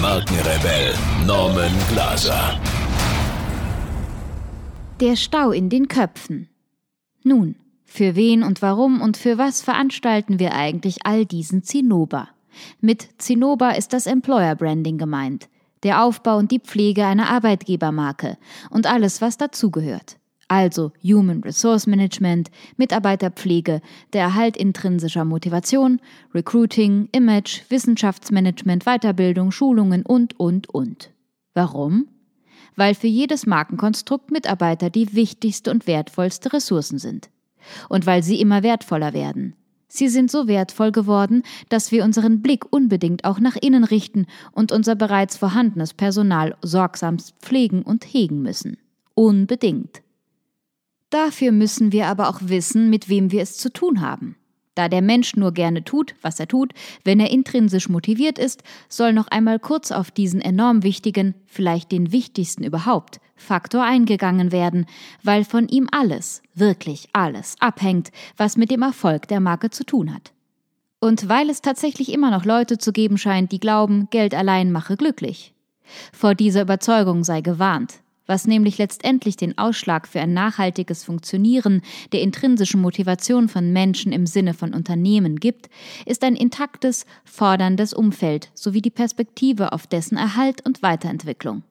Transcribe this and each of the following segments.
Markenrebell Norman Glaser. Der Stau in den Köpfen. Nun, für wen und warum und für was veranstalten wir eigentlich all diesen Zinnober? Mit Zinnober ist das Employer Branding gemeint, der Aufbau und die Pflege einer Arbeitgebermarke und alles, was dazugehört also Human Resource Management, Mitarbeiterpflege, der Erhalt intrinsischer Motivation, Recruiting, Image, Wissenschaftsmanagement, Weiterbildung, Schulungen und, und, und. Warum? Weil für jedes Markenkonstrukt Mitarbeiter die wichtigste und wertvollste Ressourcen sind. Und weil sie immer wertvoller werden. Sie sind so wertvoll geworden, dass wir unseren Blick unbedingt auch nach innen richten und unser bereits vorhandenes Personal sorgsamst pflegen und hegen müssen. Unbedingt. Dafür müssen wir aber auch wissen, mit wem wir es zu tun haben. Da der Mensch nur gerne tut, was er tut, wenn er intrinsisch motiviert ist, soll noch einmal kurz auf diesen enorm wichtigen, vielleicht den wichtigsten überhaupt, Faktor eingegangen werden, weil von ihm alles, wirklich alles, abhängt, was mit dem Erfolg der Marke zu tun hat. Und weil es tatsächlich immer noch Leute zu geben scheint, die glauben, Geld allein mache glücklich. Vor dieser Überzeugung sei gewarnt, was nämlich letztendlich den Ausschlag für ein nachhaltiges Funktionieren der intrinsischen Motivation von Menschen im Sinne von Unternehmen gibt, ist ein intaktes, forderndes Umfeld sowie die Perspektive auf dessen Erhalt und Weiterentwicklung.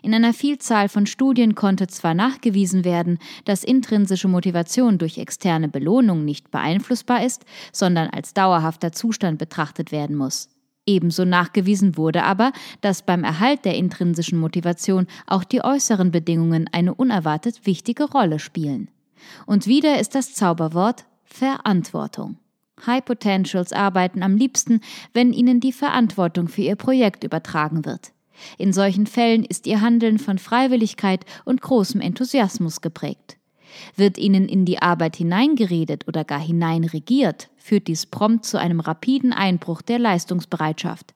In einer Vielzahl von Studien konnte zwar nachgewiesen werden, dass intrinsische Motivation durch externe Belohnung nicht beeinflussbar ist, sondern als dauerhafter Zustand betrachtet werden muss. Ebenso nachgewiesen wurde aber, dass beim Erhalt der intrinsischen Motivation auch die äußeren Bedingungen eine unerwartet wichtige Rolle spielen. Und wieder ist das Zauberwort Verantwortung. High Potentials arbeiten am liebsten, wenn ihnen die Verantwortung für ihr Projekt übertragen wird. In solchen Fällen ist ihr Handeln von Freiwilligkeit und großem Enthusiasmus geprägt. Wird ihnen in die Arbeit hineingeredet oder gar hineinregiert, führt dies prompt zu einem rapiden Einbruch der Leistungsbereitschaft.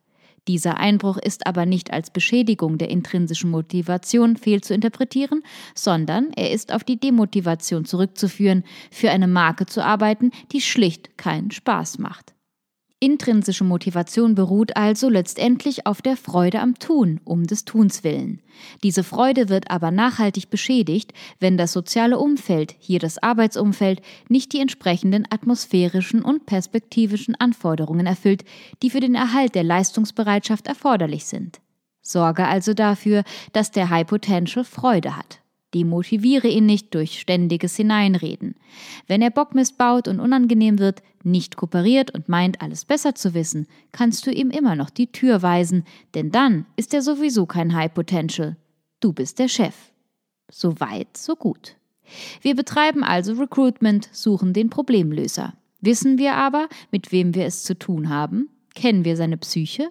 Dieser Einbruch ist aber nicht als Beschädigung der intrinsischen Motivation fehl zu interpretieren, sondern er ist auf die Demotivation zurückzuführen, für eine Marke zu arbeiten, die schlicht keinen Spaß macht. Intrinsische Motivation beruht also letztendlich auf der Freude am Tun, um des Tuns willen. Diese Freude wird aber nachhaltig beschädigt, wenn das soziale Umfeld, hier das Arbeitsumfeld, nicht die entsprechenden atmosphärischen und perspektivischen Anforderungen erfüllt, die für den Erhalt der Leistungsbereitschaft erforderlich sind. Sorge also dafür, dass der High Potential Freude hat. Demotiviere ihn nicht durch ständiges Hineinreden. Wenn er Bockmist baut und unangenehm wird, nicht kooperiert und meint, alles besser zu wissen, kannst du ihm immer noch die Tür weisen, denn dann ist er sowieso kein High Potential. Du bist der Chef. So weit, so gut. Wir betreiben also Recruitment, suchen den Problemlöser. Wissen wir aber, mit wem wir es zu tun haben? Kennen wir seine Psyche?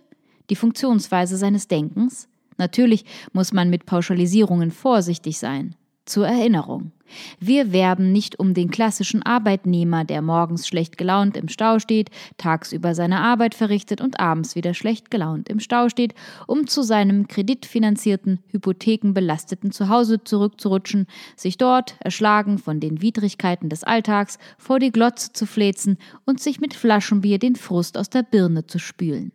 Die Funktionsweise seines Denkens? Natürlich muss man mit Pauschalisierungen vorsichtig sein. Zur Erinnerung. Wir werben nicht um den klassischen Arbeitnehmer, der morgens schlecht gelaunt im Stau steht, tagsüber seine Arbeit verrichtet und abends wieder schlecht gelaunt im Stau steht, um zu seinem kreditfinanzierten, hypothekenbelasteten Zuhause zurückzurutschen, sich dort, erschlagen von den Widrigkeiten des Alltags, vor die Glotze zu fläzen und sich mit Flaschenbier den Frust aus der Birne zu spülen.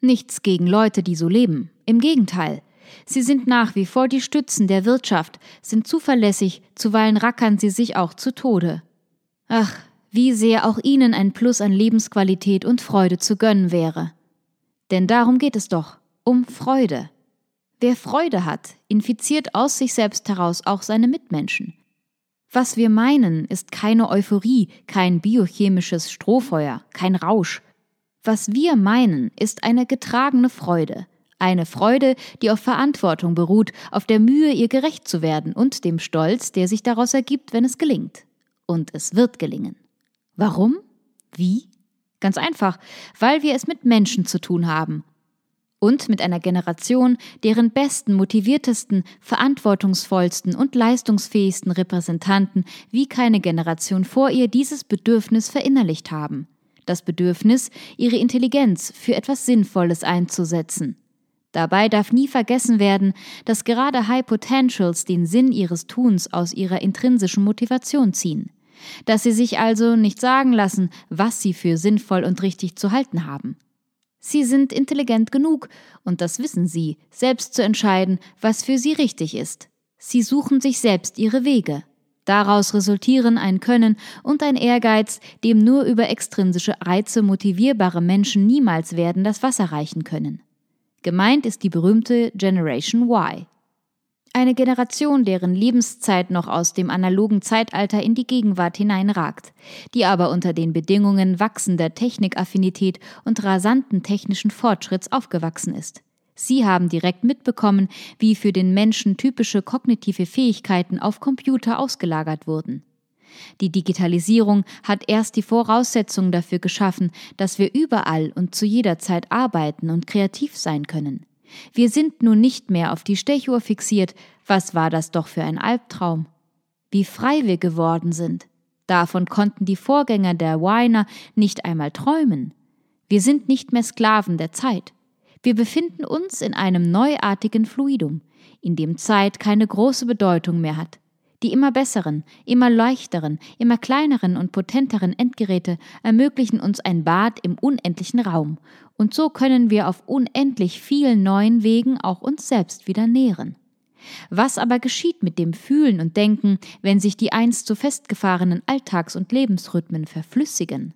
Nichts gegen Leute, die so leben. Im Gegenteil. Sie sind nach wie vor die Stützen der Wirtschaft, sind zuverlässig, zuweilen rackern sie sich auch zu Tode. Ach, wie sehr auch ihnen ein Plus an Lebensqualität und Freude zu gönnen wäre. Denn darum geht es doch, um Freude. Wer Freude hat, infiziert aus sich selbst heraus auch seine Mitmenschen. Was wir meinen, ist keine Euphorie, kein biochemisches Strohfeuer, kein Rausch. Was wir meinen, ist eine getragene Freude, eine Freude, die auf Verantwortung beruht, auf der Mühe, ihr gerecht zu werden und dem Stolz, der sich daraus ergibt, wenn es gelingt. Und es wird gelingen. Warum? Wie? Ganz einfach, weil wir es mit Menschen zu tun haben. Und mit einer Generation, deren besten, motiviertesten, verantwortungsvollsten und leistungsfähigsten Repräsentanten wie keine Generation vor ihr dieses Bedürfnis verinnerlicht haben. Das Bedürfnis, ihre Intelligenz für etwas Sinnvolles einzusetzen. Dabei darf nie vergessen werden, dass gerade High Potentials den Sinn ihres Tuns aus ihrer intrinsischen Motivation ziehen dass sie sich also nicht sagen lassen, was sie für sinnvoll und richtig zu halten haben. Sie sind intelligent genug, und das wissen sie, selbst zu entscheiden, was für sie richtig ist. Sie suchen sich selbst ihre Wege. Daraus resultieren ein Können und ein Ehrgeiz, dem nur über extrinsische Reize motivierbare Menschen niemals werden das Wasser reichen können. Gemeint ist die berühmte Generation Y. Eine Generation, deren Lebenszeit noch aus dem analogen Zeitalter in die Gegenwart hineinragt, die aber unter den Bedingungen wachsender Technikaffinität und rasanten technischen Fortschritts aufgewachsen ist. Sie haben direkt mitbekommen, wie für den Menschen typische kognitive Fähigkeiten auf Computer ausgelagert wurden. Die Digitalisierung hat erst die Voraussetzungen dafür geschaffen, dass wir überall und zu jeder Zeit arbeiten und kreativ sein können. Wir sind nun nicht mehr auf die Stechuhr fixiert, was war das doch für ein Albtraum? Wie frei wir geworden sind. Davon konnten die Vorgänger der Weiner nicht einmal träumen. Wir sind nicht mehr Sklaven der Zeit. Wir befinden uns in einem neuartigen Fluidum, in dem Zeit keine große Bedeutung mehr hat. Die immer besseren, immer leichteren, immer kleineren und potenteren Endgeräte ermöglichen uns ein Bad im unendlichen Raum, und so können wir auf unendlich vielen neuen Wegen auch uns selbst wieder nähren. Was aber geschieht mit dem Fühlen und Denken, wenn sich die einst so festgefahrenen Alltags- und Lebensrhythmen verflüssigen?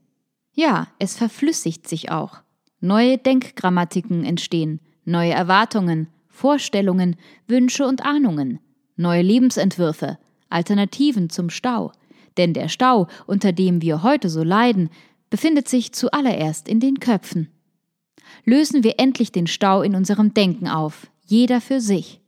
Ja, es verflüssigt sich auch. Neue Denkgrammatiken entstehen, neue Erwartungen, Vorstellungen, Wünsche und Ahnungen, neue Lebensentwürfe, Alternativen zum Stau. Denn der Stau, unter dem wir heute so leiden, befindet sich zuallererst in den Köpfen. Lösen wir endlich den Stau in unserem Denken auf, jeder für sich.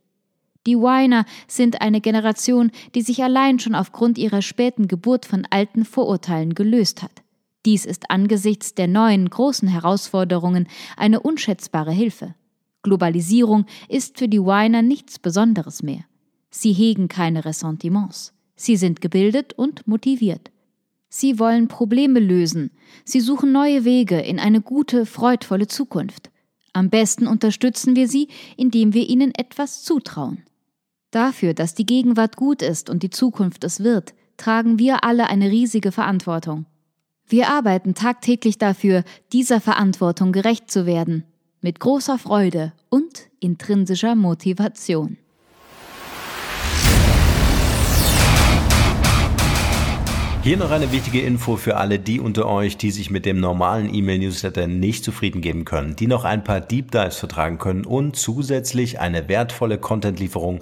Die Weiner sind eine Generation, die sich allein schon aufgrund ihrer späten Geburt von alten Vorurteilen gelöst hat. Dies ist angesichts der neuen großen Herausforderungen eine unschätzbare Hilfe. Globalisierung ist für die Weiner nichts Besonderes mehr. Sie hegen keine Ressentiments. Sie sind gebildet und motiviert. Sie wollen Probleme lösen. Sie suchen neue Wege in eine gute, freudvolle Zukunft. Am besten unterstützen wir sie, indem wir ihnen etwas zutrauen. Dafür, dass die Gegenwart gut ist und die Zukunft es wird, tragen wir alle eine riesige Verantwortung. Wir arbeiten tagtäglich dafür, dieser Verantwortung gerecht zu werden, mit großer Freude und intrinsischer Motivation. Hier noch eine wichtige Info für alle die unter euch, die sich mit dem normalen E-Mail-Newsletter nicht zufrieden geben können, die noch ein paar Deep Dives vertragen können und zusätzlich eine wertvolle Content-Lieferung